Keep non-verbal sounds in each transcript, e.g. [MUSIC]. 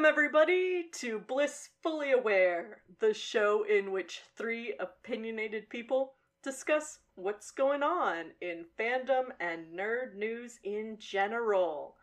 Welcome, everybody, to Blissfully Aware, the show in which three opinionated people discuss what's going on in fandom and nerd news in general.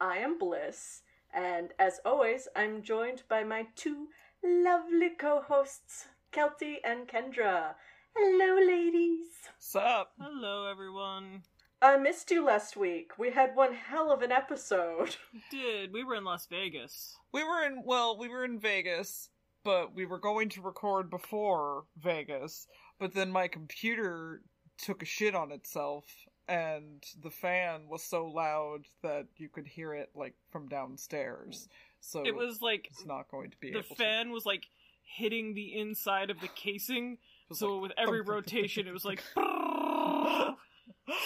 I am Bliss, and as always, I'm joined by my two lovely co hosts, Kelty and Kendra. Hello, ladies. Sup? Hello, everyone. I missed you last week. We had one hell of an episode. Did we were in Las Vegas? We were in well, we were in Vegas, but we were going to record before Vegas, but then my computer took a shit on itself and the fan was so loud that you could hear it like from downstairs. So It was like it's not going to be the able fan was like hitting the inside of the casing, so like, with every thump, thump, rotation, it was like. [LAUGHS] [LAUGHS]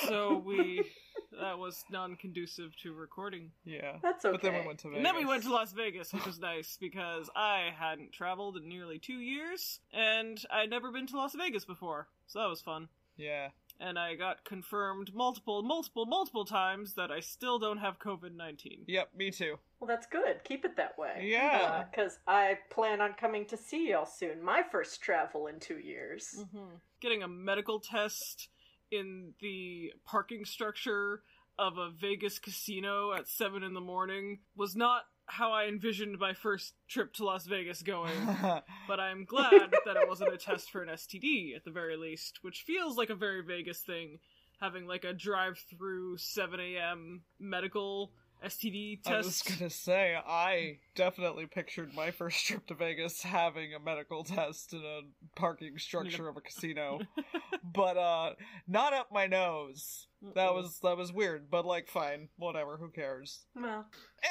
so [LAUGHS] we that was non-conducive to recording. Yeah. That's okay. But then we went to Vegas. And then we went to Las Vegas, which was nice because I hadn't traveled in nearly two years, and I'd never been to Las Vegas before, so that was fun. Yeah. And I got confirmed multiple, multiple, multiple times that I still don't have COVID 19. Yep, me too. Well, that's good. Keep it that way. Yeah. Because I plan on coming to see y'all soon. My first travel in two years. Mm-hmm. Getting a medical test in the parking structure of a Vegas casino at 7 in the morning was not how I envisioned my first trip to Las Vegas going. [LAUGHS] But I'm glad that it wasn't a test for an STD at the very least, which feels like a very Vegas thing, having like a drive-through 7 a.m. medical STD test. I was gonna say, I definitely pictured my first trip to Vegas having a medical test in a parking structure of a casino, [LAUGHS] but uh, not up my nose. That was that was weird, but like, fine, whatever. Who cares? Well,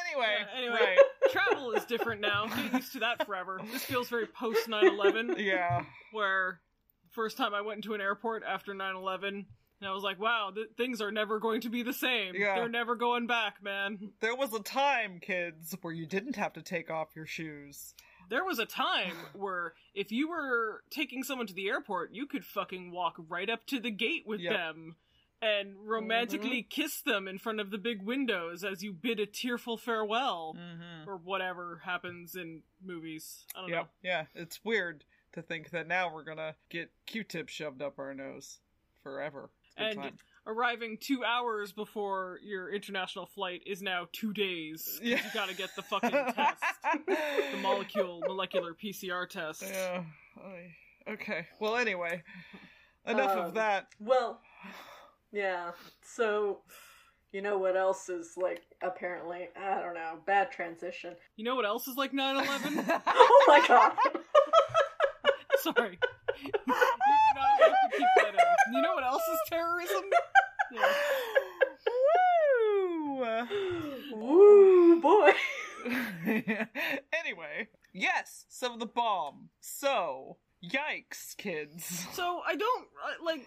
Anyway, Yeah, anyway. right? [LAUGHS] Travel is different now. Get used to that forever. This feels very post 9/11, Yeah, where first time I went into an airport after 9/11, and I was like, "Wow, th- things are never going to be the same. Yeah. They're never going back, man." there was a time, kids, where you didn't have to take off your shoes. There was a time [LAUGHS] where if you were taking someone to the airport, you could fucking walk right up to the gate with Yep. them and romantically kiss them in front of the big windows as you bid a tearful farewell. Mm-hmm. Or whatever happens in movies. I don't know. Yeah, it's weird to think that now we're gonna get Q-tips shoved up our nose forever. It's a good And time. arriving two hours before your international flight is now two days. Yeah. You gotta get the fucking test. The [LAUGHS] molecule molecular PCR test. Yeah. Okay. Well, anyway, enough Um, of that. well, yeah. So, you know what else is like? Apparently, I don't know. Bad transition. You know what else is like 9 11? [LAUGHS] Oh my god. [LAUGHS] Sorry. you did not have to keep that in. You know what else is terrorism? Yeah. Woo! Woo, boy. [LAUGHS] anyway, yes, some of the bomb. So, yikes, kids. So I don't I- like.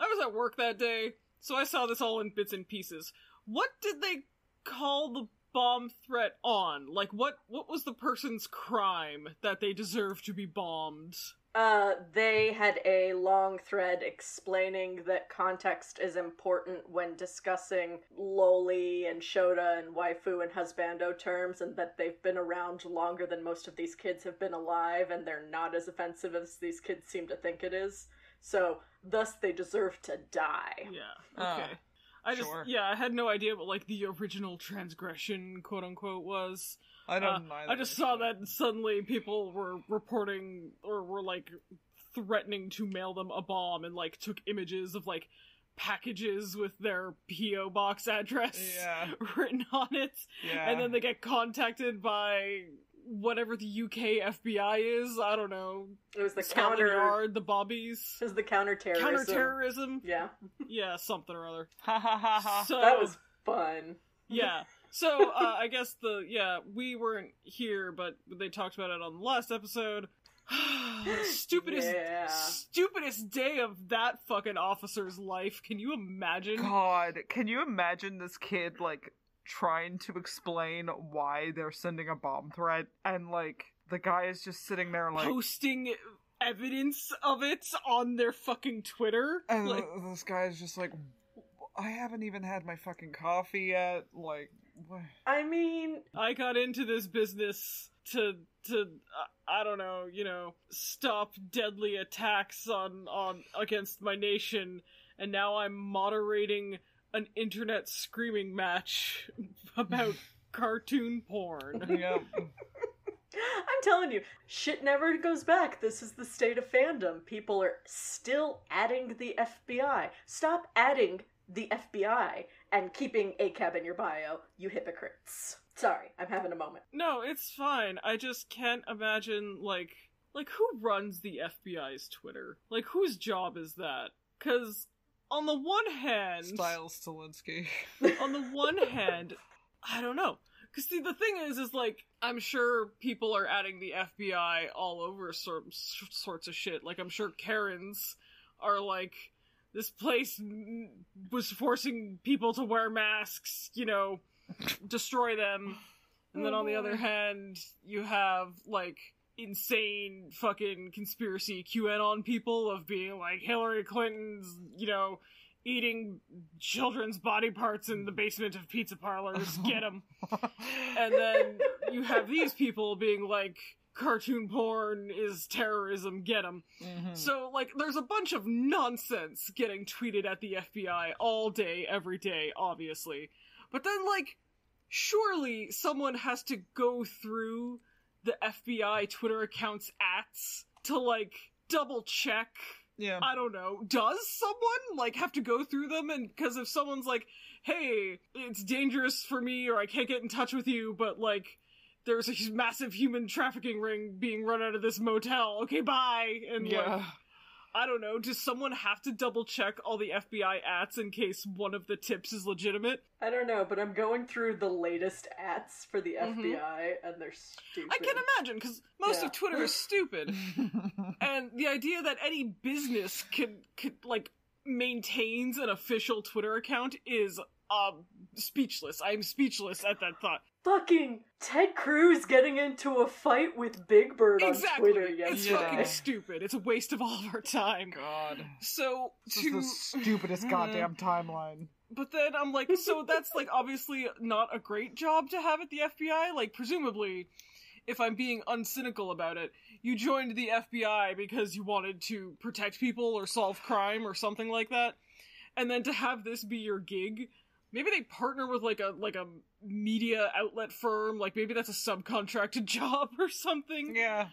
I was at work that day, so I saw this all in bits and pieces. What did they call the bomb threat on? Like, what what was the person's crime that they deserve to be bombed? Uh, they had a long thread explaining that context is important when discussing loli and shota and waifu and husbando terms, and that they've been around longer than most of these kids have been alive, and they're not as offensive as these kids seem to think it is. So, thus, they deserve to die. Yeah. Ah, Okay. I just sure. yeah, I had no idea what like the original transgression, quote unquote, was. I Uh, don't either. I just saw that suddenly people were reporting or were like threatening to mail them a bomb and like took images of like packages with their PO box address Yeah. [LAUGHS] written on it Yeah. and then they get contacted by whatever the UK FBI is, I don't know, It was the Scotland counter. Yard, the Bobbies, It was the counterterrorism. counterterrorism, Yeah, [LAUGHS] yeah, something or other. Ha ha ha ha. So that was fun. yeah. So uh, I guess the yeah we weren't here, but they talked about it on the last episode. [SIGHS] stupidest, Yeah. stupidest day of that fucking officer's life. Can you imagine? God, can you imagine this kid like trying to explain why they're sending a bomb threat and like the guy is just sitting there like Posting evidence of it on their fucking Twitter. and Like, this guy is just like I haven't even had my fucking coffee yet. Like I mean, I got into this business to to uh, I don't know, you know, stop deadly attacks on on against my nation, and now I'm moderating an internet screaming match [LAUGHS] about [LAUGHS] cartoon porn. Yep. I'm telling you, shit never goes back. This is the state of fandom. People are still adding the FBI. Stop adding the FBI and keeping ACAB in your bio, you hypocrites. Sorry, I'm having a moment. No, it's fine. I just can't imagine like like who runs the FBI's Twitter? Like whose job is that? Cuz on the one hand, Stiles Stilinski. [LAUGHS] on the one hand, I don't know. Cause see, the thing is, is like I'm sure people are adding the FBI all over sort sorts of shit. Like I'm sure Karens are like, this place was forcing people to wear masks. You know, destroy them. And then oh, on the other hand, you have like insane fucking conspiracy QAnon people of being like Hillary Clinton's, you know, eating children's body parts in the basement of pizza parlors. Get them. [LAUGHS] and then you have these people being like cartoon porn is terrorism. Get them. Mhm. So like there's a bunch of nonsense getting tweeted at the FBI all day every day obviously. But then like surely someone has to go through the FBI Twitter account's acts to like double check yeah. I don't know. Does someone like have to go through them? And because if someone's like, "Hey, it's dangerous for me," or "I can't get in touch with you," but like, there's a massive human trafficking ring being run out of this motel. Okay, bye. And like, yeah. I don't know. Does someone have to double check all the FBI ads in case one of the tips is legitimate? I don't know, but I'm going through the latest ads for the Mhm. FBI, and they're stupid. I can imagine because most Yeah. of Twitter is [LAUGHS] stupid. and the idea that any business could could like maintains an official Twitter account is um speechless. I'm speechless at that thought. Fucking Ted Cruz getting into a fight with Big Bird on. Twitter It's yesterday. Yeah. fucking stupid. It's a waste of all of our time. God. So This is to the stupidest hmm. goddamn timeline. but then I'm like, so that's like obviously not a great job to have at the FBI. Like, presumably, if I'm being uncynical about it, you joined the FBI because you wanted to protect people or solve crime or something like that. And then to have this be your gig, maybe they partner with like a like a media outlet firm, like maybe that's a subcontracted [LAUGHS] job or something. Yeah.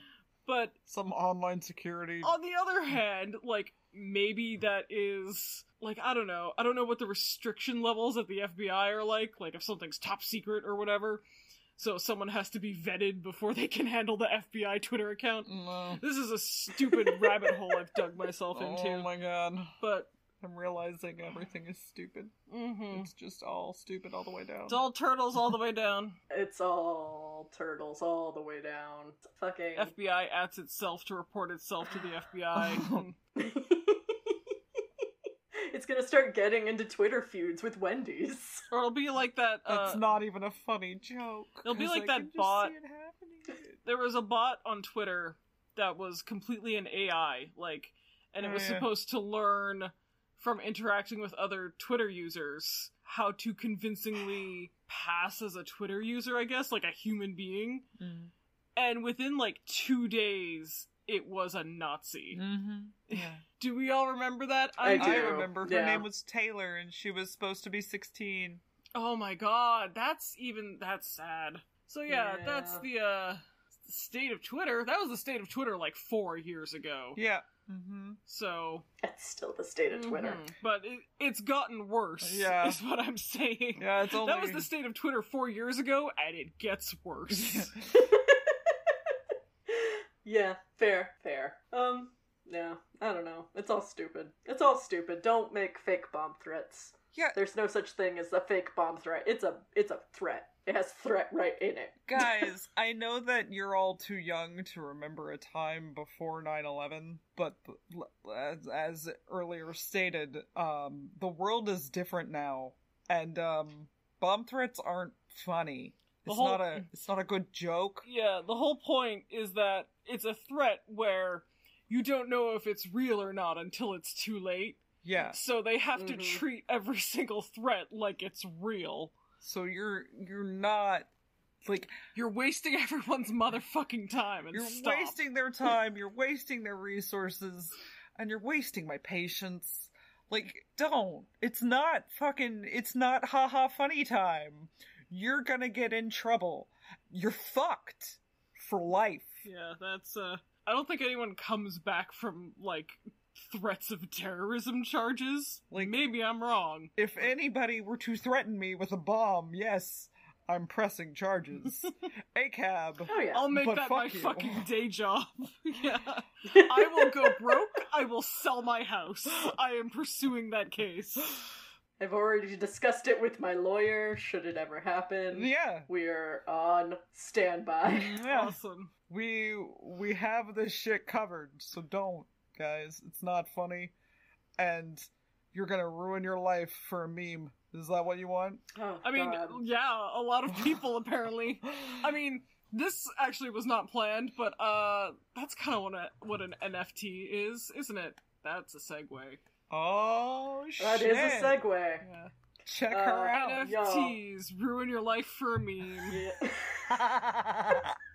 But Some online security. on the other hand, like maybe that is like I don't know. I don't know what the restriction levels at the FBI are like, like if something's top secret or whatever. So someone has to be vetted before they can handle the FBI Twitter account. No. This is a stupid [LAUGHS] rabbit hole I've dug myself into. Oh my god. But I'm realizing everything is stupid. mhm. It's just all stupid all the way down. it's all turtles all the way down. [LAUGHS] It's all turtles all the way down. It's fucking. FBI adds itself to report itself to the FBI. [LAUGHS] [LAUGHS] it's gonna start getting into Twitter feuds with Wendy's. or it'll be like that. Uh, That's not even a funny joke. It'll be like I that can just bot- see it happening. there was a bot on Twitter that was completely an AI, like, and it Oh, was yeah. supposed to learn from interacting with other Twitter users how to convincingly pass as a Twitter user, I guess, like a human being. Mm. And within like two days, it was a Nazi. Mm-hmm. Yeah. [LAUGHS] Do we all remember that? I I'm- do. I remember her yeah. name was Taylor and she was supposed to be 16. Oh my god, that's even that's sad. So yeah, Yeah. that's the uh the state of Twitter. That was the state of Twitter like 4 years ago. Yeah. Mm-hmm. So It's still the state of Twitter. Mhm. But it, it's gotten worse. Yeah. is what I'm saying. Yeah, it's only That was the state of Twitter four years ago, and it gets worse. [LAUGHS] [LAUGHS] yeah, fair, fair. Um, no, I don't know. It's all stupid. It's all stupid. Don't make fake bomb threats. Yeah. There's no such thing as a fake bomb threat. It's a it's a threat. It has threat right in it. [LAUGHS] Guys, I know that you're all too young to remember a time before 9/11, but as, as earlier stated, um, the world is different now, and um, bomb threats aren't funny. The It's whole- not a it's not a good joke. yeah, the whole point is that it's a threat where you don't know if it's real or not until it's too late. Yeah. So they have to Mhm. treat every [LAUGHS] single threat like it's real. So you're you're not like You're wasting [LAUGHS] everyone's motherfucking time and you're stop. wasting their time, you're wasting their resources, and you're wasting my patience. Like, don't. It's not fucking it's not haha funny time. You're gonna get in trouble. You're fucked for life. Yeah, that's uh I don't think anyone comes back from like threats of terrorism charges. Like- maybe I'm wrong. If anybody were to threaten me with a bomb, yes, I'm pressing charges. [LAUGHS] A cab. Oh yeah. I'll make But that my you. fucking [LAUGHS] day job. [LAUGHS] yeah. I will go broke. I will sell my house. I am pursuing that case. I've already discussed it with my lawyer. Should it ever happen, Yeah. we're on standby. Yeah. Awesome. We we have this shit covered, so don't, guys. It's not funny. And you're gonna ruin your life for a meme. Is that what you want? Oh, I mean, God. yeah, a lot of people [LAUGHS] apparently. I mean, this actually was not planned, but uh that's kind of what a, what an NFT is, isn't it? That's a segue. Oh shit. that is a segue. Yeah. Check Uh, her out. NFTs ruin your life for a meme. Yeah. [LAUGHS] [LAUGHS]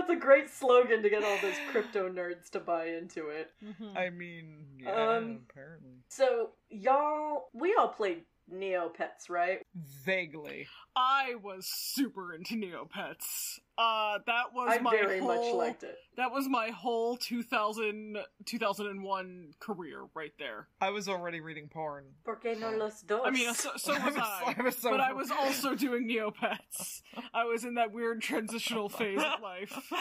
it's a great slogan to get all those crypto nerds to buy into it. Mhm. I mean, yeah, Um, apparently. So, y'all, we all played Neopets, right? Vaguely. I was super into Neopets. Uh, that was I my very much whole, liked it. That was my whole 2000, 2001 career right there. I was already reading porn. Por qué no los dos? I mean, so, so [LAUGHS] was I. I was so- But I was also doing Neopets. I was in that weird transitional phase of life. [LAUGHS]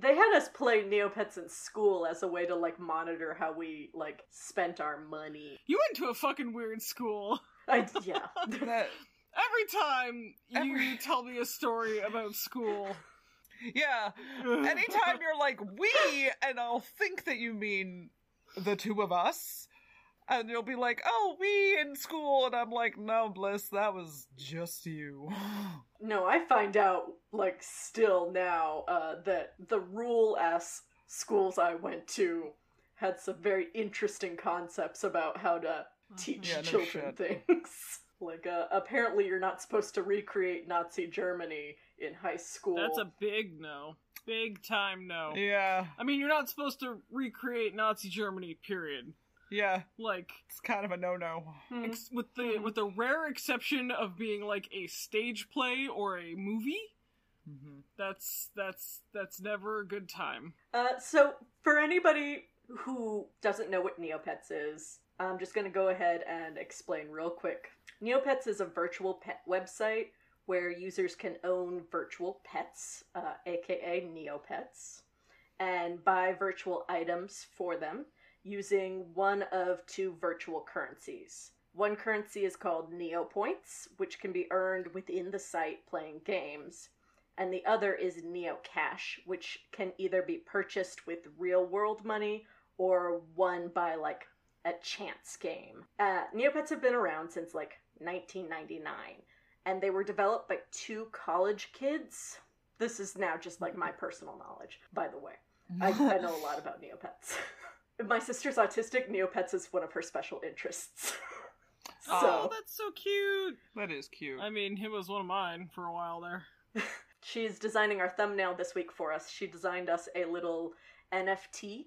They had us play Neopets in school as a way to like monitor how we like spent our money. You went to a fucking weird school. I yeah. That, Every time you Every- tell me a story about school. yeah. Anytime you're like, we, and I'll think that you mean the two of us. And you'll be like, oh, we in school. And I'm like, no, Bliss, that was just you. [GASPS] No, I find out like still now uh, that the rule ass schools I went to had some very interesting concepts about how to teach Yeah, no children shit. things. [LAUGHS] like uh, apparently you're not supposed to recreate Nazi Germany in high school. That's a big no. Big time no. yeah. I mean, you're not supposed to recreate Nazi Germany, period. Yeah. Like, It's kind of a no no. Hmm. ex- with the with the rare exception of being like a stage play or a movie, Mm-hmm. that's that's that's never a good time. Uh, so, for anybody who doesn't know what Neopets is, I'm just going to go ahead and explain real quick. Neopets is a virtual pet website where users can own virtual pets, uh, aka Neopets, and buy virtual items for them using one of two virtual currencies. One currency is called Neopoints, which can be earned within the site playing games and the other is Neocash, which can either be purchased with real world money or won by like a chance game. Uh, Neopets have been around since like 1999, and they were developed by two college kids. This is now just like my personal knowledge, by the way. I, I know a lot about Neopets. [LAUGHS] my sister's autistic. Neopets is one of her special interests. [LAUGHS] so oh, that's so cute. That is cute. I mean, him was one of mine for a while there. [LAUGHS] She's designing our thumbnail this week for us. She designed us a little NFT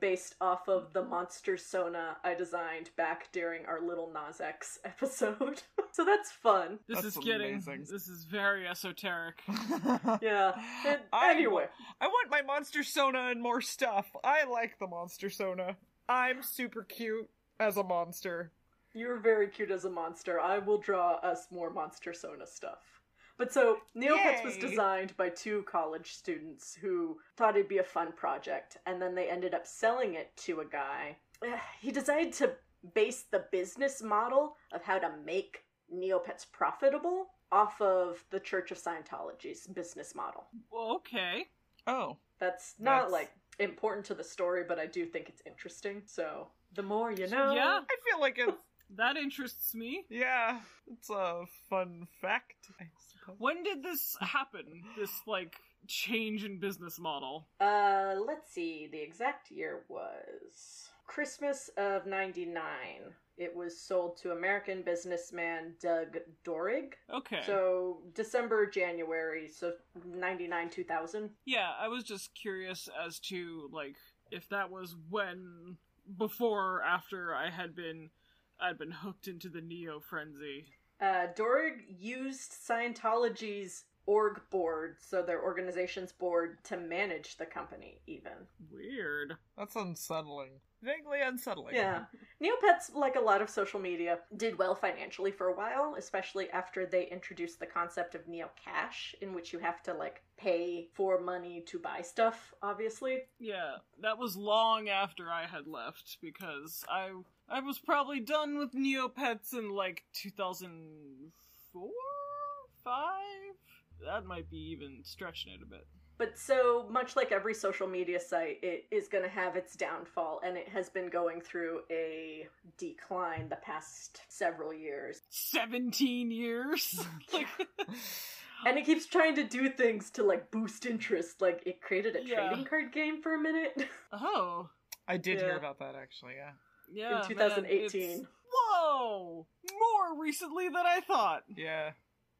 based off of the monster Sona I designed back during our little Nas X [LAUGHS] episode. [LAUGHS] so that's fun. This That's is getting amazing. this is very esoteric. [LAUGHS] Yeah. And I anyway, I want my Monster Sona and more stuff. I like the Monster Sona. I'm super cute as a monster. you're very cute as a monster. I will draw us more monster Sona stuff. But so, Neopets was designed by two college students who thought it'd be a fun project, and then they ended up selling it to a guy. He decided to base the business model of how to make Neopets profitable off of the Church of Scientology's business model. Well, okay. Oh. That's not That's- like important to the story, but I do think it's interesting. So the more you know. Yeah. I feel like it's That interests me. yeah, it's a fun fact. I suppose. When did this happen? This like change in business model. Uh, let's see. The exact year was Christmas of '99. It was sold to American businessman Doug Dohring. Okay. So December, January, so 99, 2000. yeah, I was just curious as to like if that was when before or after I had been I'd been hooked into the Neo frenzy. Uh, Dohring used Scientology's org board, so their organization's board, to manage the company, even. Weird. That's unsettling. Vaguely unsettling. Yeah. Neopets, like a lot of social media, did well financially for a while, especially after they introduced the concept of Neo Cash, in which you have to, like, pay for money to buy stuff, obviously. Yeah, that was long after I had left because I I was probably done with Neopets in like 2004, 5. That might be even stretching it a bit. But so much like every social media site, it is going to have its downfall, and it has been going through a decline the past several years. 17 years. [LAUGHS] [LAUGHS] like [LAUGHS] And it keeps trying to do things to like boost interest. Like it created a Yeah. trading card game for a minute. oh, I did Yeah. hear about that actually, yeah. Yeah. In 2018. it's- Whoa! More recently than I thought. Yeah.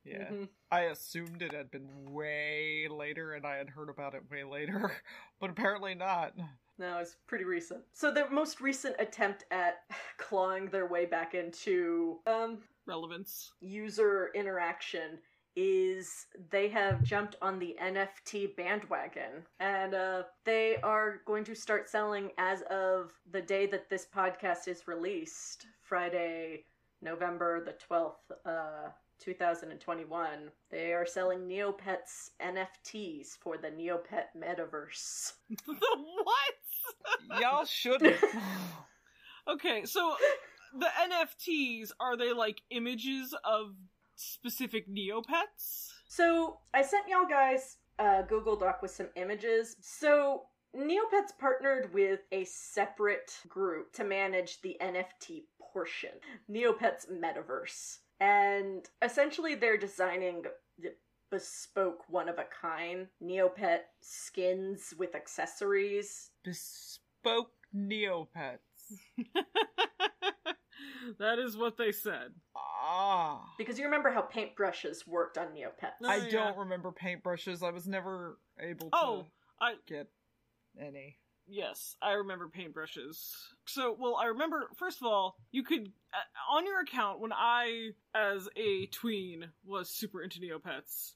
Yeah. Mhm. I assumed it had been way later and I had heard about it way later, [LAUGHS] but apparently not. No, it's pretty recent. So the most recent attempt at [LAUGHS] clawing their way back into um Relevance. user interaction is they have jumped on the NFT bandwagon and uh, they are going to start selling as of the day that this podcast is released, Friday, November the 12th, uh, 2021. They are selling Neopets NFTs for the Neopet metaverse. the [LAUGHS] what? Y'all shouldn't. [LAUGHS] Okay, so the NFTs are they like images of specific Neopets? So I sent y'all guys a Google Doc with some images. So Neopets partnered with a separate group to manage the NFT portion, Neopets Metaverse. And essentially they're designing the bespoke one of a kind Neopet skins with accessories. Bespoke Neopets. [LAUGHS] [LAUGHS] that is what they said. Ah. Because you remember how paintbrushes worked on Neopets. I yeah. don't remember paintbrushes. I was never able to Oh, I get any. yes, I remember paintbrushes. So, well, I remember first of all, you could uh, on your account when I, as a tween, was super into Neopets.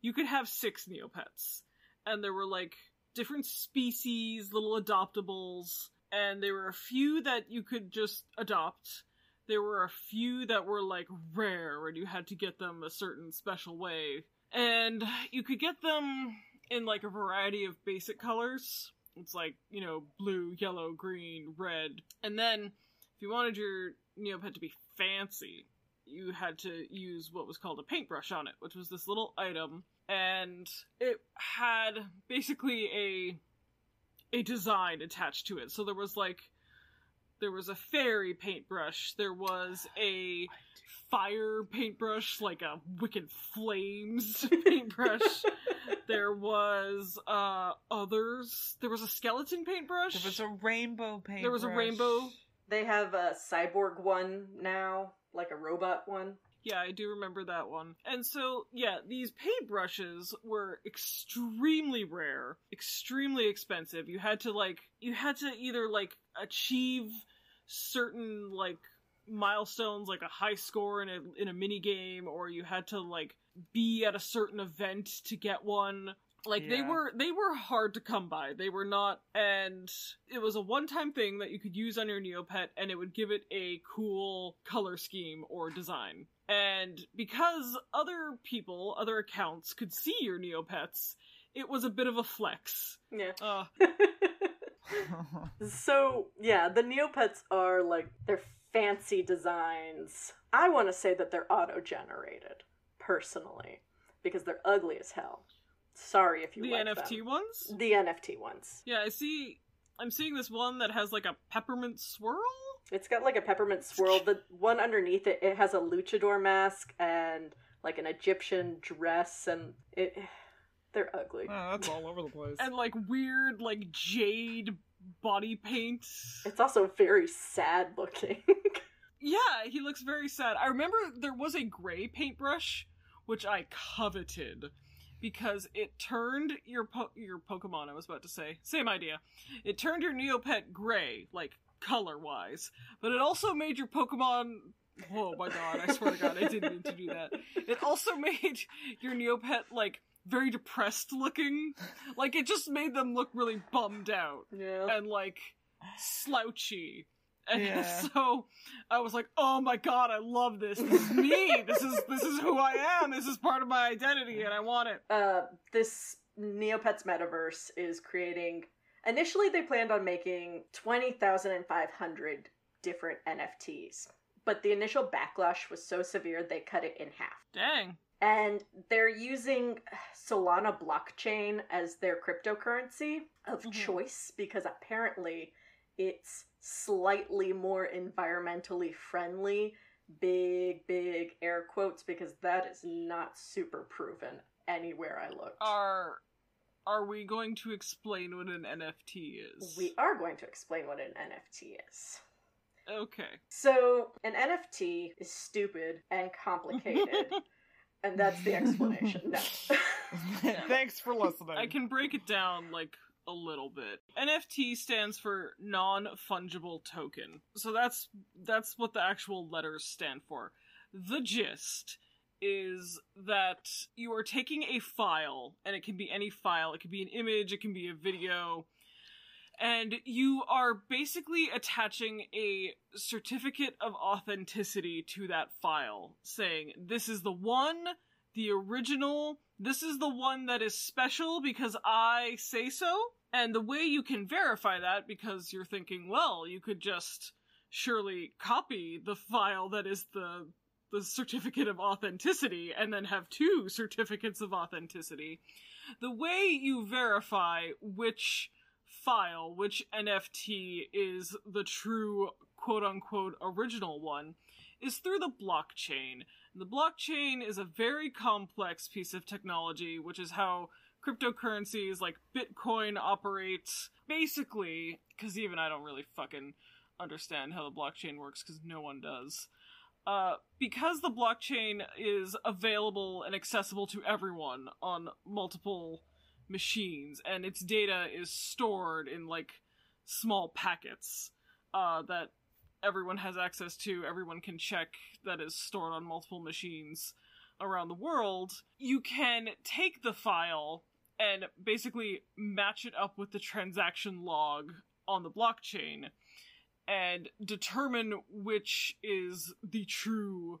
You could have six Neopets, and there were like different species, little adoptables, and there were a few that you could just adopt. There were a few that were like rare, and you had to get them a certain special way. And you could get them in like a variety of basic colors. It's like, you know, blue, yellow, green, red. And then if you wanted your Neopet to be fancy, you had to use what was called a paintbrush on it, which was this little item. And it had basically a a design attached to it. So there was like there was a fairy paintbrush, there was a fire paintbrush, like a wicked flames [LAUGHS] paintbrush. there was uh others. There was a skeleton paintbrush. There was a rainbow paintbrush. There was a rainbow. They have a cyborg one now, like a robot one. Yeah, I do remember that one. And so, yeah, these paintbrushes were extremely rare, extremely expensive. You had to like you had to either like achieve certain like milestones like a high score in a in a mini game or you had to like be at a certain event to get one like they were they were hard to come by they were not and it was a one time thing that you could use on your neopet and it would give it a cool color scheme or design and because other people other accounts could see your neopets it was a bit of a flex Yeah. uh [LAUGHS] [LAUGHS] so yeah, the Neopets are like they're fancy designs. I want to say that they're auto-generated, personally, because they're ugly as hell. Sorry if you the like nft them. ones The NFT ones. yeah i see i'm seeing this one that has like a peppermint swirl It's got like a peppermint swirl. The one underneath it, it has a luchador mask and like an Egyptian dress, and it. They're ugly. Oh, that's all over the place. and like weird like jade body paint It's also very sad looking. [LAUGHS] Yeah, he looks very sad. I remember there was a gray paintbrush, which I coveted because it turned your po- your Pokemon. I was about to say same idea. It turned your Neopet gray, like color wise, but it also made your Pokemon. Oh my god! I swear to God, I didn't mean to do that. It also [LAUGHS] made your Neopet like very depressed looking. Like it just made them look really bummed out Yeah. and like slouchy. And Yeah. [LAUGHS] so I was like, "Oh my god, I love this. This is me. this is this is who I am. This is part of my identity, and I want it." Uh, this Neopets metaverse is creating. Initially, they planned on making 20,500 different NFTs, but the initial backlash was so severe they cut it in half. Dang. And they're using Solana blockchain as their cryptocurrency of Mhm. choice because apparently it's slightly more environmentally friendly. Big, big air quotes because that is not super proven anywhere I looked. Are are we going to explain what an NFT is? We are going to explain what an NFT is. Okay. So, an NFT is stupid and complicated, [LAUGHS] and that's the explanation. No. [LAUGHS] Thanks for listening. I can break it down like a little bit. NFT stands for non-fungible token. So that's that's what the actual letters stand for. The gist is that you are taking a file and it can be any file, it can be an image, it can be a video, and you are basically attaching a certificate of authenticity to that file, saying, This is the one, the original, this is the one that is special because I say so. And the way you can verify that, because you're thinking, well, you could just surely copy the file that is the the certificate of authenticity and then have two certificates of authenticity. The way you verify which file, which NFT is the true quote unquote original one, is through the blockchain. The blockchain is a very complex piece of technology, which is how cryptocurrencies like Bitcoin operates. Basically, because even I don't really fucking understand how the blockchain works, because no one does. Uh, because the blockchain is available and accessible to everyone on multiple machines, and its data is stored in like small packets uh, that everyone has access to, everyone can check that is stored on multiple machines around the world, you can take the file and basically match it up with the transaction log on the blockchain and determine which is the true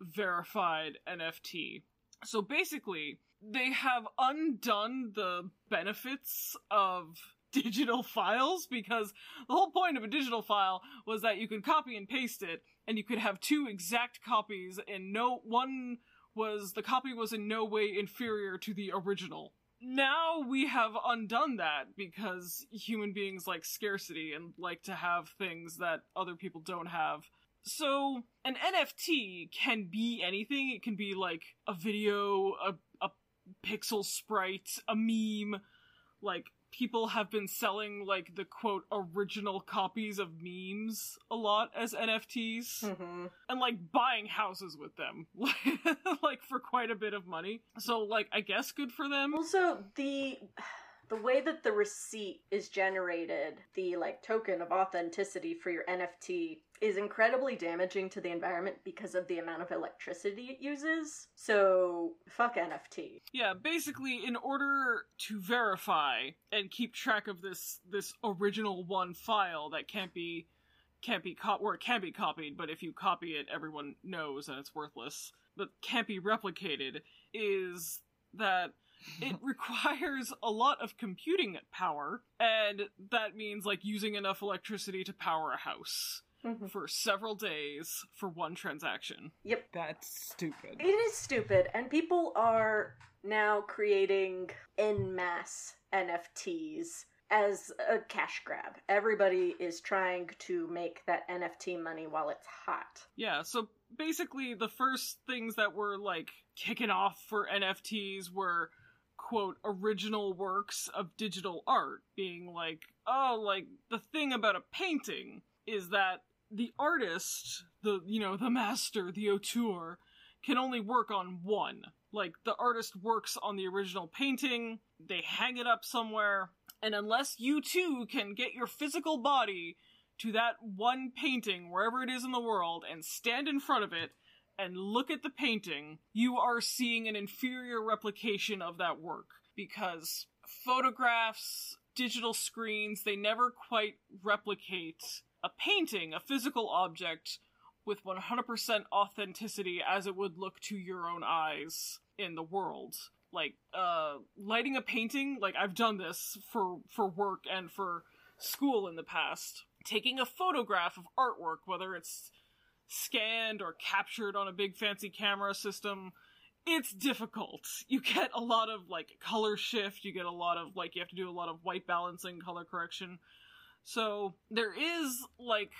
verified NFT. So basically, they have undone the benefits of digital files because the whole point of a digital file was that you could copy and paste it and you could have two exact copies and no one was the copy was in no way inferior to the original. Now we have undone that because human beings like scarcity and like to have things that other people don't have. So an NFT can be anything. It can be like a video, a, a pixel sprite, a meme. Like people have been selling like the quote original copies of memes a lot as NFTs hmm and like buying houses with them [LAUGHS] like for quite a bit of money. So like I guess good for them. Also, the the way that the receipt is generated, the like token of authenticity for your NFT is incredibly damaging to the environment because of the amount of electricity it uses. So, fuck NFT. Yeah, basically in order to verify and keep track of this this original one file that can't be can't be cop or it can be copied, but if you copy it everyone knows and it's worthless, but can't be replicated is that it requires a lot of computing power and that means like using enough electricity to power a house Mhm. for several days for one transaction. Yep. That's stupid. It is stupid, and people are now creating en masse NFTs as a cash grab. Everybody is trying to make that NFT money while it's hot. Yeah, so basically the first things that were like kicking off for NFTs were quote original works of digital art being like oh like the thing about a painting is that the artist the you know the master, the auteur, can only work on one. Like the artist works on the original painting, they hang it up somewhere, and unless you too can get your physical body to that one painting wherever it is in the world and stand in front of it and look at the painting, you are seeing an inferior replication of that work because photographs, digital screens, they never quite replicate a painting, a physical object with 100% authenticity as it would look to your own eyes in the world. Like uh lighting a painting, like I've done this for for work and for school in the past. Taking a photograph of artwork, whether it's scanned or captured on a big fancy camera system, it's difficult. You get a lot of like color shift, you get a lot of like you have to do a lot of white balancing, color correction. So there is like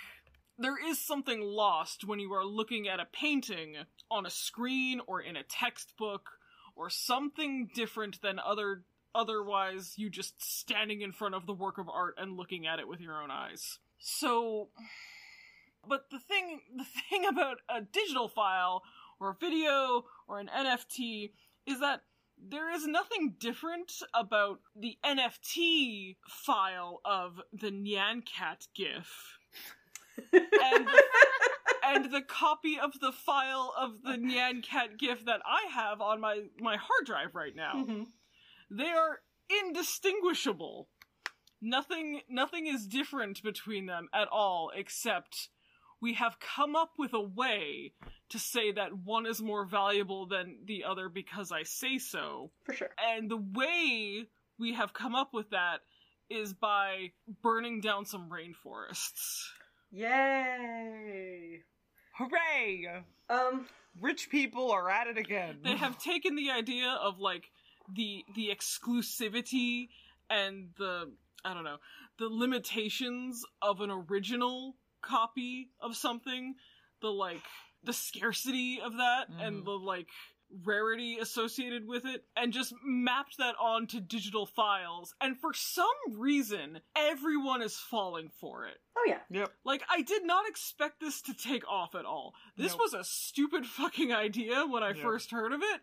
there is something lost when you are looking at a painting on a screen or in a textbook or something different than other otherwise you just standing in front of the work of art and looking at it with your own eyes. So but the thing [LAUGHS] the thing about a digital file or a video or an NFT is that there is nothing different about the NFT file of the Nyan Cat GIF and the, [LAUGHS] and the copy of the file of the Nyan Cat GIF that I have on my my hard drive right now. Mm-hmm. They are indistinguishable. Nothing nothing is different between them at all except we have come up with a way to say that one is more valuable than the other because I say so. For sure. And the way we have come up with that is by burning down some rainforests. Yay! Hooray! Um, Rich people are at it again. They have taken the idea of like the the exclusivity and the I don't know, the limitations of an original copy of something, the like the scarcity of that and Mhm. the like rarity associated with it and just mapped that onto digital files and for some reason everyone is falling for it oh yeah. Yep. like i did not expect this to take off at all this Nope. was a stupid [LAUGHS] fucking idea when i Yep. first heard of it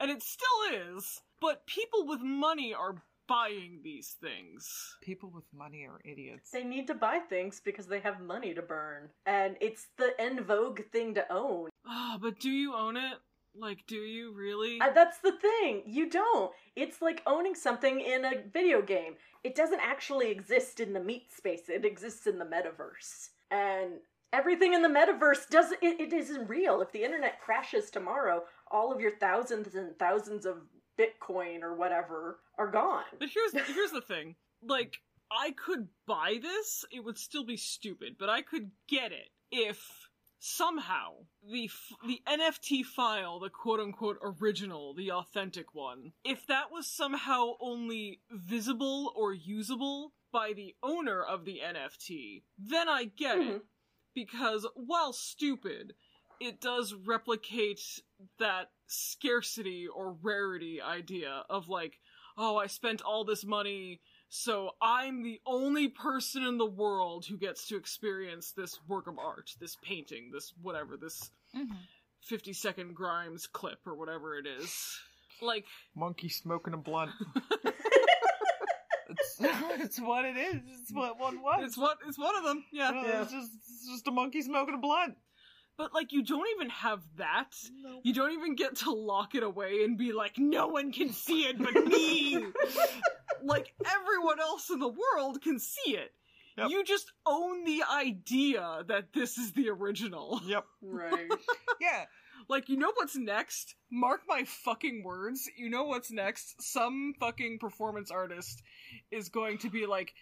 and it still is but people with money are buying these things People with money are idiots. They need to buy things because they have money to burn. And it's the en vogue thing to own. Ah, but do you own it like do you really Uh, that's the thing. You don't. It's like owning something in a video game. It doesn't actually exist in the meat space. It exists in the metaverse. And everything in the metaverse doesn't it, it isn't real. If the internet crashes tomorrow, all of your thousands and thousands of Bitcoin or whatever are gone. But here's [LAUGHS] here's the thing. Like I could buy this, it would still be stupid, but I could get it if somehow the f- the NFT file, the quote unquote original, the authentic one, if that was somehow only visible or usable by the owner of the NFT, then I get it. Mhm. Because while stupid, it does replicate that scarcity or rarity idea of like, oh, I spent all this money, so I'm the only person in the world who gets to experience this work of art, this painting, this whatever, this mm-hmm. 50 second Grimes clip or whatever it is. Like, Monkey smoking a blunt. it's, [LAUGHS] [LAUGHS] it's what it is. It's what one was. it's what it's one of them, yeah. Yeah. It's just it's just a monkey smoking a blunt. But like, you don't even have that. You don't even get to lock it away and be like, no one can see it but me. [LAUGHS] like everyone else in the world can see it. Yep. You just own the idea that this is the original. Yep. Right. [LAUGHS] Yeah. Like, you know what's next? Mark my fucking words. You know what's next? Some fucking performance artist is going to be like,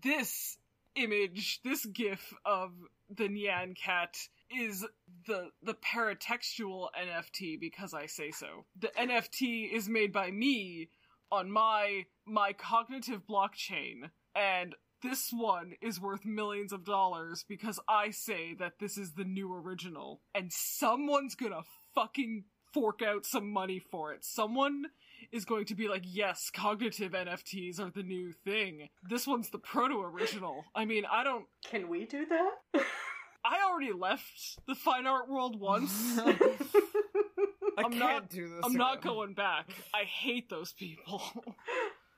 this image, this gif of the Nyan cat is the the paratextual NFT because I say so. The NFT is made by me on my my cognitive blockchain and this one is worth millions of dollars because I say that this is the new original and someone's gonna fucking fork out some money for it. Someone is going to be like, yes, cognitive NFTs are the new thing. This one's the proto original. I mean, I don't Can we do that? [LAUGHS] I already left the fine art world once. [LAUGHS] I I'm can't not- do this. I'm not going back. I hate those people. [LAUGHS]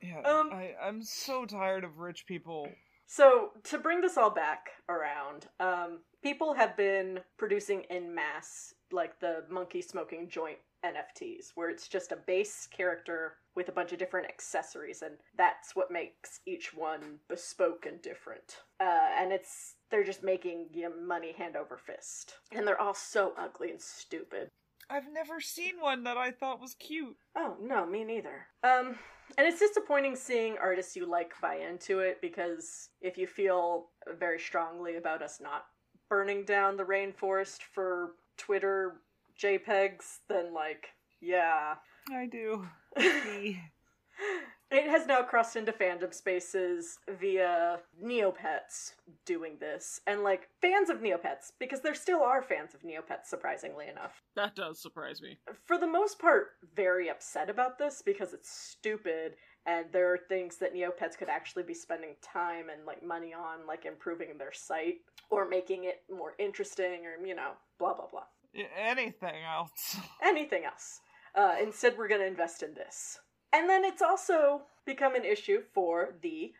Yeah, Um, I, I'm so tired of rich people. So, to bring this all back around, um, people have been producing in mass, like the monkey smoking joint NFTs, where it's just a base character with a bunch of different accessories, and that's what makes each one bespoke and different. Uh, and it's they're just making you know, money hand over fist, and they're all so ugly and stupid. I've never seen one that I thought was cute. Oh, no, me neither. Um, and it's disappointing seeing artists you like buy into it because if you feel very strongly about us not burning down the rainforest for Twitter JPEGs, then, like, yeah. I do. [LAUGHS] It has now crossed into fandom spaces via Neopets doing this, and like fans of Neopets, because there still are fans of Neopets, surprisingly enough. that does surprise me. for the most part, very upset about this because it's stupid and there are things that Neopets could actually be spending time and like money on, like improving their site or making it more interesting or, you know, blah, blah, blah. Anything else? [LAUGHS] Anything else. Uh, instead, we're going to invest in this. And then it's also become an issue for the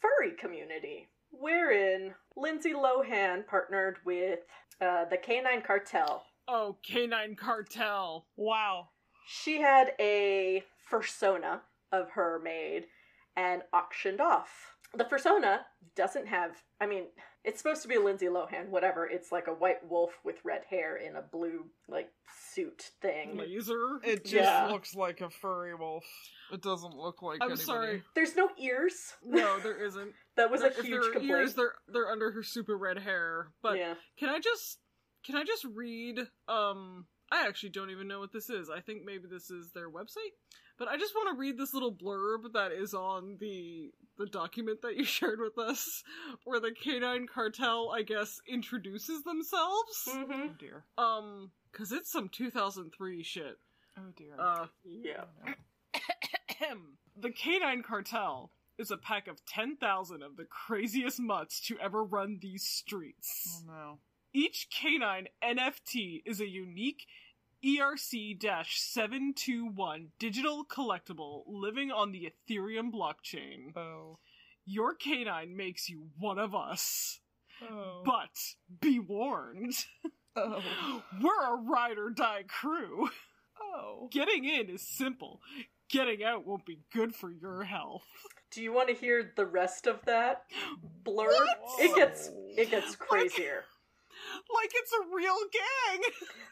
furry community, wherein Lindsay Lohan partnered with uh, the Canine Cartel Oh, Canine Cartel. Wow. she had a fursona of her made and auctioned off. The fursona doesn't have, I mean, it's supposed to be Lindsay Lohan, whatever. It's like a white wolf with red hair in a blue, like, suit thing. Laser. It just Yeah. looks like a furry wolf. It doesn't look like I'm anybody. sorry. There's no ears. No, there isn't. [LAUGHS] That was a if huge there are complaint. ears, they're they're under her super red hair. But yeah. can I just can I just read? Um, I actually don't even know what this is. I think maybe this is their website. But I just want to read this little blurb that is on the the document that you [LAUGHS] shared with us, where the Canine Cartel, I guess, introduces themselves. hmm Oh dear. Um, cause it's some 2003 shit. Oh dear. Uh, Yeah. [COUGHS] the Canine Cartel is a pack of 10,000 of the craziest mutts to ever run these streets. oh no. Each canine NFT is a unique ERC 721 digital collectible living on the Ethereum blockchain. Oh. Your canine makes you one of us. Oh. But be warned, oh. [GASPS] we're a ride or die crew. Oh. Getting in is simple. Getting out won't be good for your health. Do you want to hear the rest of that blurb? What? It gets it gets crazier. Like it's a real gang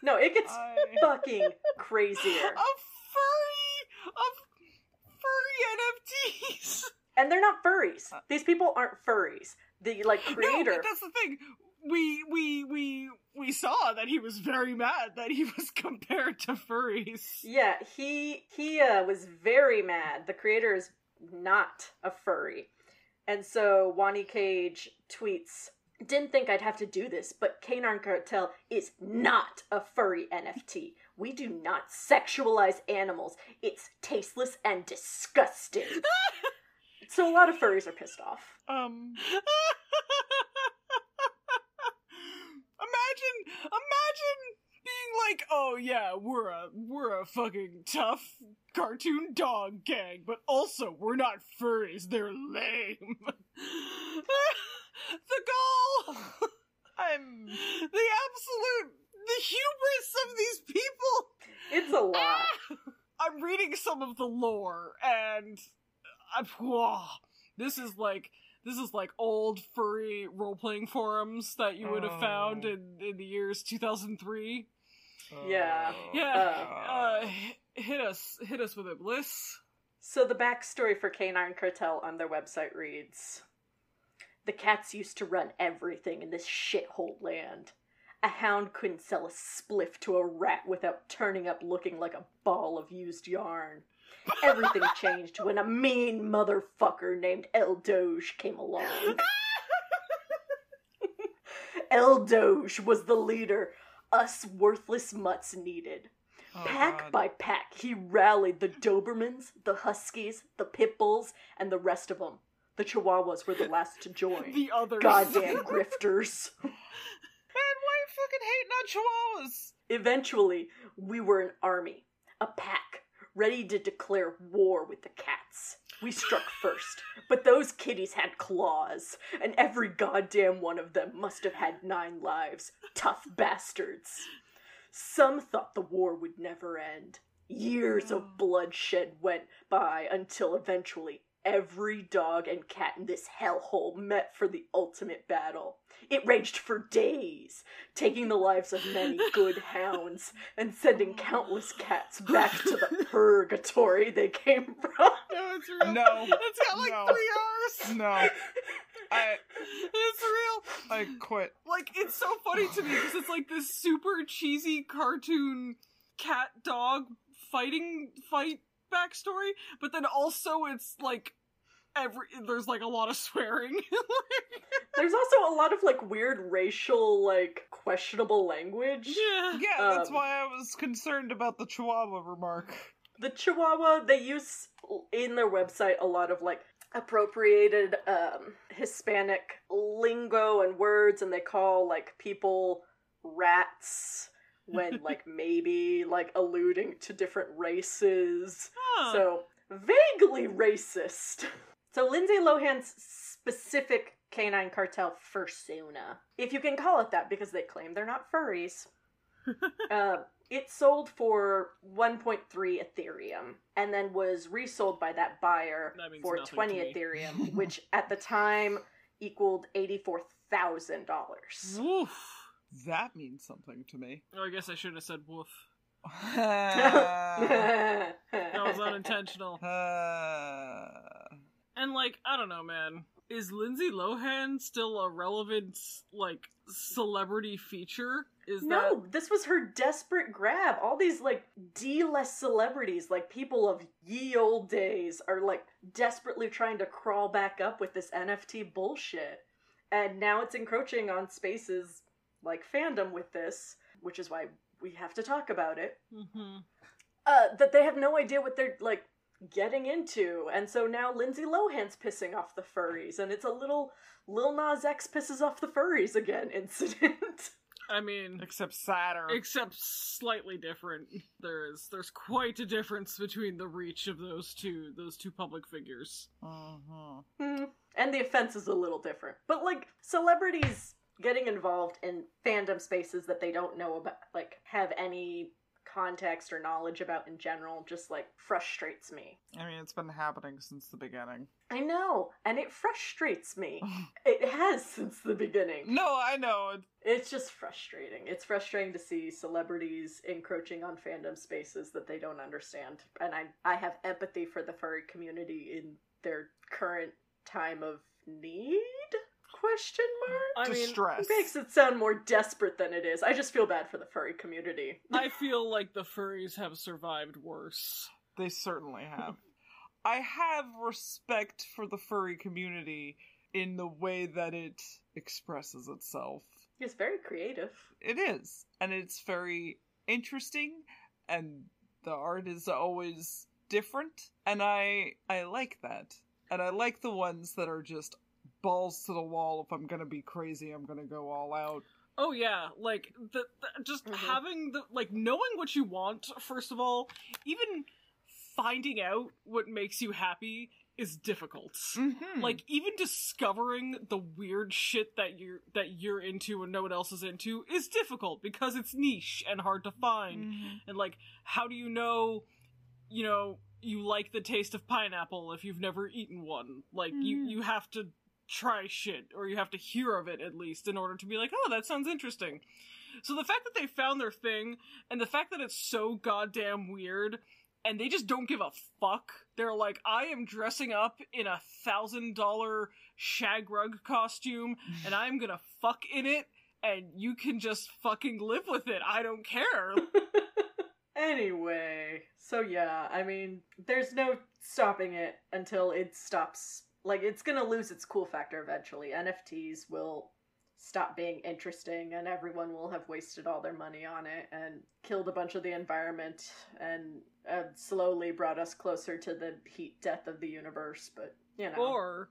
No, it gets [LAUGHS] I... fucking crazier. of furry of furry NFTs. And they're not furries. These people aren't furries. The like creator. but that's the thing. We we we we saw that he was very mad that he was [LAUGHS] compared to furries. Yeah, he he uh, was very mad. The creator is not a furry, and so Wani Cage tweets. Didn't think I'd have to do this, but Canine Cartel is not a furry NFT. We do not sexualize animals. It's tasteless and disgusting. so a lot of furries are pissed off. Um. [LAUGHS] imagine imagine being like, "Oh yeah, we're a we're a fucking tough cartoon dog gang, but also we're not furries. They're lame." [LAUGHS] the goal, [LAUGHS] I'm. the absolute the hubris of these people. It's a lot. Ah! I'm reading some of the lore, and uh, I'm, whoa, this is like this is like old furry role playing forums that you would have found Oh. in in the years 2003. Yeah. Yeah, Oh. uh, uh hit us, hit us with it, Bliss. So the backstory for Canine Cartel on their website reads The cats used to run everything in this shithole land. A hound couldn't sell a spliff to a rat without turning up looking like a ball of used yarn. Everything [LAUGHS] changed when a mean motherfucker named El Doge came along. [LAUGHS] El Doge was the leader us worthless mutts needed. Oh, Pack God. by pack, he rallied the Dobermans, the Huskies, the Pit Bulls, and the rest of them. The Chihuahuas were the last to join. The other Goddamn [LAUGHS] grifters. Man, why you fucking hating on chihuahuas. Eventually, we were an army, a pack, ready to declare war with the cats. We struck first, but those kitties had claws, and every goddamn one of them must have had nine lives. Tough bastards. Some thought the war would never end. Years of oh. bloodshed went by until eventually every dog and cat in this hellhole met for the ultimate battle. It raged for days, taking the lives of many good [LAUGHS] hounds and sending countless cats back to the [LAUGHS] purgatory they came from. No, it's real. No. It's got like No. three hours. No, I It's real. I quit. Like, it's so funny to me because it's like this super cheesy cartoon cat dog fighting fight backstory, but then also it's like every there's like a lot of swearing. [LAUGHS] There's also a lot of like weird racial, like questionable language. yeah. Yeah, that's Um, why I was concerned about the Chihuahua remark. The Chihuahua, they use in their website a lot of like appropriated um, Hispanic lingo and words, and they call like people rats when like [LAUGHS] maybe like alluding to different races. So vaguely racist. So Lindsay Lohan's specific canine cartel fursona, if you can call it that, because they claim they're not furries. [LAUGHS] uh, it sold for 1.3 Ethereum and then was resold by that buyer That for 20. Ethereum, [LAUGHS] which at the time equaled $84,000. Woof. That means something to me. Oh, I guess I shouldn't have said woof. [LAUGHS] That was unintentional. uh, [LAUGHS] And like, I don't know, man. Is Lindsay Lohan still a relevant like celebrity feature? Is No, this was her desperate grab. All these like D-less celebrities, like people of ye old days, are like desperately trying to crawl back up with this NFT bullshit. And now it's encroaching on spaces like fandom with this, which is why we have to talk about it. that? hmm Uh, that they have no idea what they're like getting into, and so now Lindsay Lohan's pissing off the furries, and it's a little Lil Nas X pisses off the furries again [LAUGHS] incident. I mean, except sadder. except slightly different. There is there's quite a difference between the reach of those two those two public figures. Mhm. Hmm. And the offense is a little different. But like celebrities getting involved in fandom spaces that they don't know about like have any context or knowledge about in general just like frustrates me. I mean, it's been happening since the beginning. I know, and it frustrates me. [LAUGHS] it has since the beginning. No, I know. It's just frustrating. It's frustrating to see celebrities encroaching on fandom spaces that they don't understand. And I I have empathy for the furry community in their current time of need? Question mark? I mean, Distress. It makes it sound more desperate than it is. I just feel bad for the furry community. I feel like the furries have survived worse. They certainly have. I have respect for the furry community in the way that it expresses itself. It's very creative. It is. And it's very interesting and the art is always different and I I like that. And I like the ones that are just balls to the wall if I'm to be crazy, I'm to go all out. Oh yeah, like the, the just Mhm. having the like knowing what you want first of all, even finding out what makes you happy is difficult. Mhm. Like even discovering the weird shit that you're that you're into and no one else is into is difficult because it's niche and hard to find. Mhm. And like how do you know you know you like the taste of pineapple if you've never eaten one? Like you Mhm. you have to try shit or you have to hear of it at least in order to be like, "Oh, that sounds interesting." So the fact that they found their thing and the fact that it's so goddamn weird and they just don't give a fuck. They're like, I am dressing up in a thousand dollar shag rug costume [LAUGHS] and I'm gonna fuck in it and you can just fucking live with it. I don't care. [LAUGHS] Anyway, so yeah, I mean, there's no stopping it until it stops. Like, it's gonna lose its cool factor eventually. NFTs will stop being interesting, and everyone will have wasted all their money on it and killed a bunch of the environment and uh, slowly brought us closer to the heat death of the universe. But, you know. Or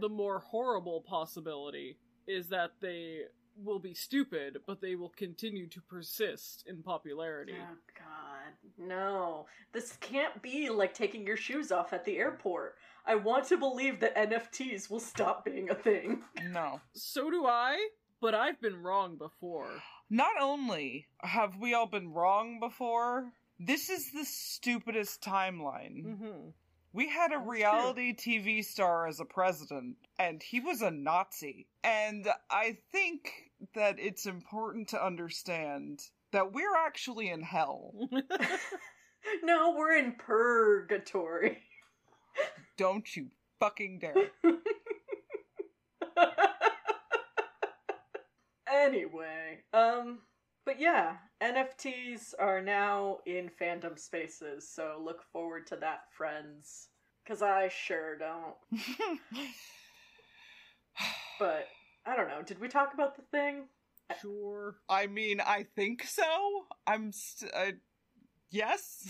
the more horrible possibility is that they will be stupid, but they will continue to persist in popularity. Oh god. No. This can't be like taking your shoes off at the airport. I want to believe that NFTs will stop being a thing. No. So do I, but I've been wrong before. Not only have we all been wrong before, this is the stupidest timeline. Mm-hmm. We had a That's reality TV star as a president, and he was a Nazi. And I think that it's important to understand that we're actually in hell. [LAUGHS] [LAUGHS] no, we're in purgatory. [LAUGHS] Don't you fucking dare. [LAUGHS] anyway, um, but yeah, NFTs are now in fandom spaces, so look forward to that, friends. Cause I sure don't. [SIGHS] But I don't know. Did we talk about the thing? Sure. I mean, I think so. I'm st- uh, yes.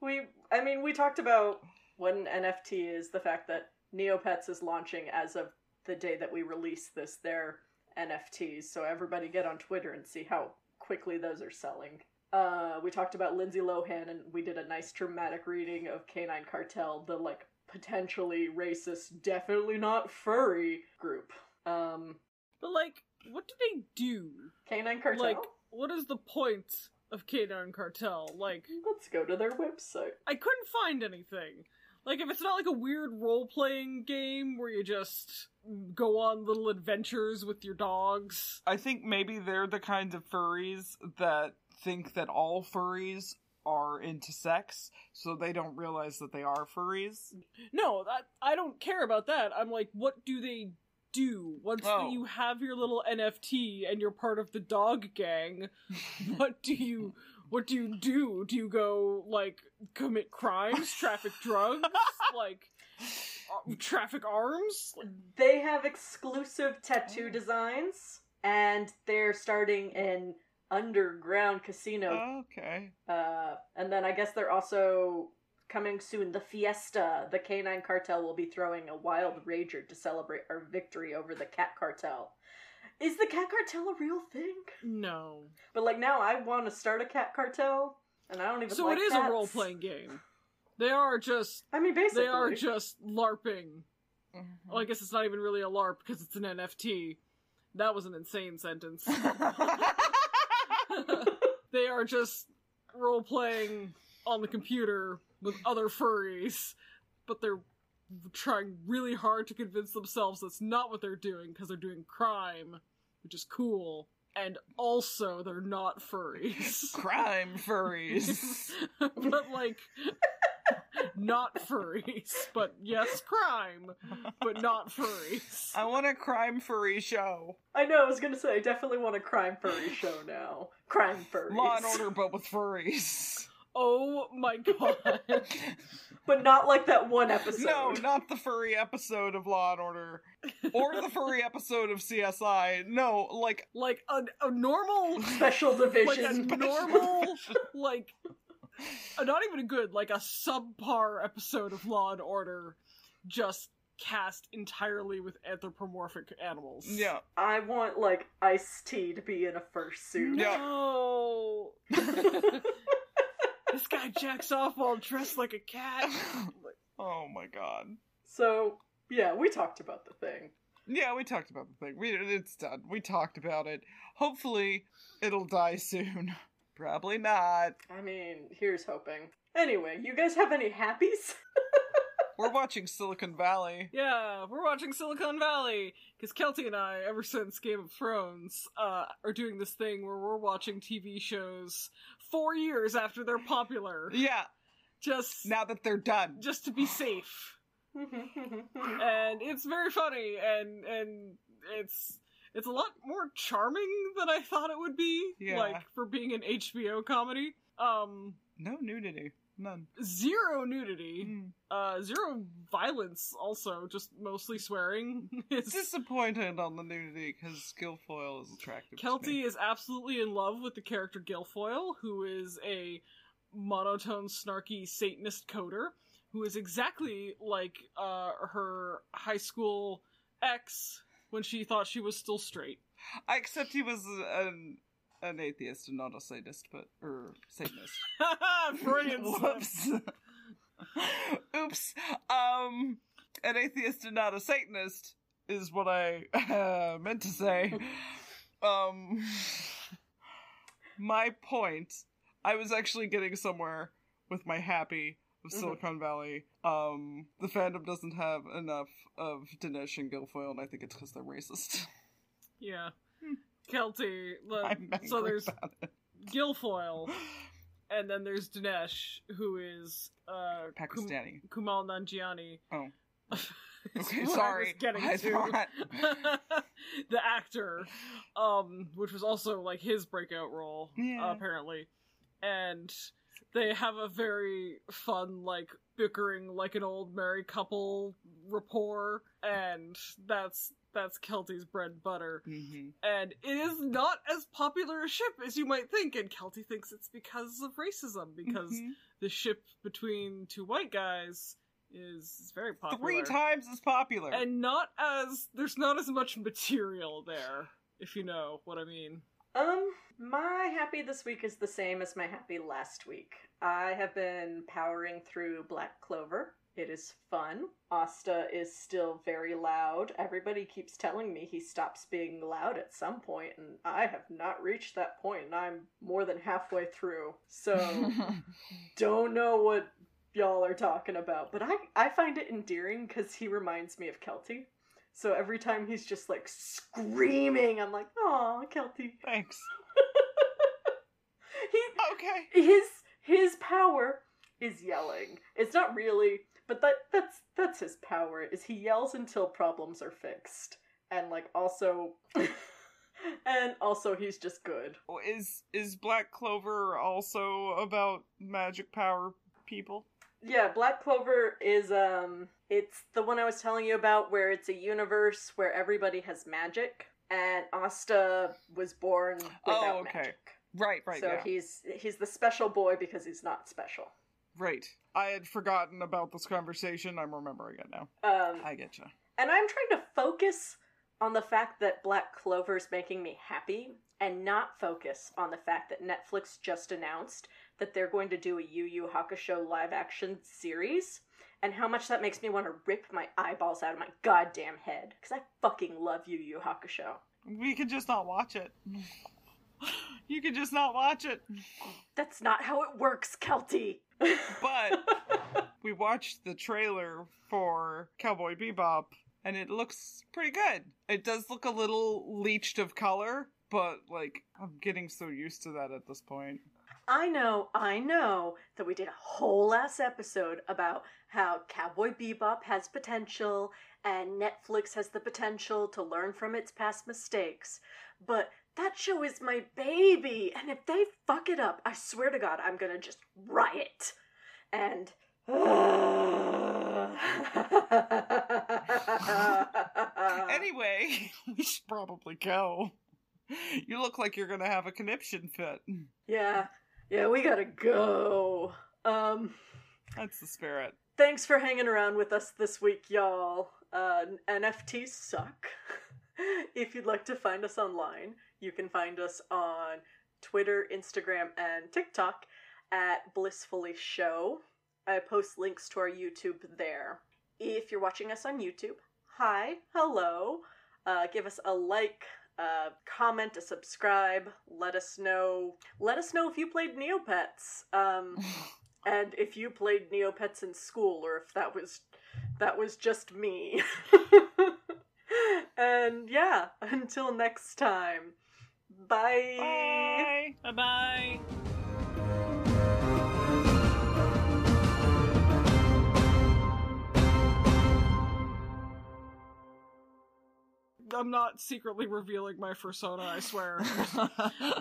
We, I mean, we talked about what an NFT is. The fact that Neopets is launching as of the day that we release this, their NFTs. So everybody get on Twitter and see how quickly those are selling. Uh, we talked about Lindsay Lohan, and we did a nice dramatic reading of Canine Cartel, the like potentially racist, definitely not furry group. Um, But like, what do they do? Canine Cartel. Like, what is the point of Canine Cartel? Like, Let's go to their website. I couldn't find anything. Like, if it's not like a weird role playing game where you just go on little adventures with your dogs. I think maybe they're the kind of furries that think that all furries are into sex, so they don't realize that they are furries. No, that, I don't care about that. I'm like, what do they do once Oh. you have your little NFT and you're part of the dog gang? [LAUGHS] what do you what do you do? Do you go like commit crimes, traffic [LAUGHS] drugs, like uh, traffic arms? They have exclusive tattoo designs, and they're starting an underground casino. Okay. Uh, and then I guess they're also coming soon. The Fiesta, the Canine Cartel, will be throwing a wild rager to celebrate our victory over the Cat Cartel. Is the Cat Cartel a real thing? No. But like now, I want to start a Cat Cartel, and I don't even. So like it is cats. a role playing game. They are just I mean, basically, they are just LARPing. Mm-hmm. Well, I guess it's not even really a LARP because it's an NFT. That was an insane sentence. [LAUGHS] they are just role playing on the computer with other furries, but they're trying really hard to convince themselves that's not what they're doing because they're doing crime, which is cool. And also, they're not furries. [LAUGHS] Crime furries. [LAUGHS] but like, not furries. But yes, crime, but not furries. I want a crime furry show. I know. I was gonna say, I definitely want a crime furry show now. Crime furries. Law and Order, but with furries. Oh my god. [LAUGHS] but not like that one episode. No, not the furry episode of Law and Order, or the furry [LAUGHS] episode of CSI. No, like like a, a normal [LAUGHS] special like division. a normal like a, not even a good like a subpar episode of law and order just cast entirely with anthropomorphic animals yeah. I want like Ice T to be in a fursuit. Yeah. no this guy jacks off while dressed like a cat [LAUGHS] Oh my god. So yeah, we talked about the thing. Yeah, we talked about the thing. We it's done. We talked about it. Hopefully, it'll die soon. [LAUGHS] Probably not. I mean, here's hoping. Anyway, you guys have any happies? [LAUGHS] We're watching Silicon Valley. yeah we're watching silicon valley because kelty and i ever since game of thrones uh, are doing this thing where we're watching tv shows four years after they're popular Yeah, just now that they're done. just to be safe and it's very funny and and it's it's a lot more charming than I thought it would be. Yeah. Like for being an HBO comedy. Um No nudity. None. zero nudity. Mm. Uh zero violence also, just mostly swearing. [LAUGHS] It's Disappointed on the nudity because Gilfoyle is attractive. Kelty is absolutely in love with the character Gilfoyle, who is a monotone, snarky Satanist coder, who is exactly like uh, her high school ex when she thought she was still straight. I accept he was an an atheist and not a sadist, but or Satanist. [LAUGHS] Freudian. [LAUGHS] Whoops. [LAUGHS] Oops. Um, an atheist and not a Satanist is what I uh, meant to say. Um, my point. I was actually getting somewhere with my happy of Mhm. Silicon Valley. Um, the fandom doesn't have enough of Dinesh and Gilfoyle, and I think it's because they're racist. Yeah. Kelty. angry so there's. Gilfoyle, [GASPS] and then there's Dinesh, who is uh, Kum- Pakistani. Kumail Nanjiani. Oh. [LAUGHS] Okay, what I was sorry. getting I to. [LAUGHS] the actor, um, which was also like his breakout role, Yeah. apparently, and they have a very fun, like bickering like an old married couple rapport, and that's that's Kelty's bread and butter. Mhm. And it is not as popular a ship as you might think, and Kelty thinks it's because of racism, because Mhm. the ship between two white guys is, is very popular. three times as popular. And not as there's not as much material there, if you know what I mean. Um, my happy this week is the same as my happy last week. I have been powering through Black Clover. It is fun. Asta is still very loud. Everybody keeps telling me he stops being loud at some point, and I have not reached that point, and I'm more than halfway through. So, [LAUGHS] don't know what y'all are talking about, but I, I find it endearing because he reminds me of Kelty. So every time he's just like screaming, I'm like, "Oh, Kelty." Thanks. [LAUGHS] he Okay. his his power is yelling. It's not really, but that that's that's his power. Is he yells until problems are fixed, and like also, [LAUGHS] and also he's just good. Is is Black Clover also about magic power people? Yeah, Black Clover is um it's the one I was telling you about where it's a universe where everybody has magic and Asta was born without Oh, okay. magic. Right, right, so yeah. he's he's the special boy because he's not special. Right. I had forgotten about this conversation. I'm remembering it now. Um I get you. and I'm trying to focus on the fact that Black Clover is making me happy and not focus on the fact that Netflix just announced that they're going to do a Yu Yu Hakusho live action series and how much that makes me want to rip my eyeballs out of my goddamn head because I fucking love Yu Yu Hakusho. We could just not watch it. You can just not watch it. That's not how it works, Kelty. But [LAUGHS] we watched the trailer for Cowboy Bebop and it looks pretty good. It does look a little leached of color, but like I'm getting so used to that at this point. I know, I know that we did a whole ass episode about how Cowboy Bebop has potential and Netflix has the potential to learn from its past mistakes. But that show is my baby, and if they fuck it up, I swear to God, I'm gonna just riot. And. [LAUGHS] Anyway, [LAUGHS] we should probably go. You look like you're gonna have a conniption fit. yeah, yeah, we gotta go. Um. That's the spirit. Thanks for hanging around with us this week, y'all. Uh, NFTs suck. [LAUGHS] if you'd like to find us online, you can find us on Twitter, Instagram, and TikTok at Blissfully Show. I post links to our YouTube there. If you're watching us on YouTube, hi, hello. Uh, give us a like, a comment, a subscribe. Let us know. Let us know if you played Neopets. Um, [LAUGHS] and if you played Neopets in school or if that was that was just me. [LAUGHS] and yeah, [LAUGHS] until next time. Bye. Bye. Bye bye. I'm not secretly revealing my persona, I swear. [LAUGHS]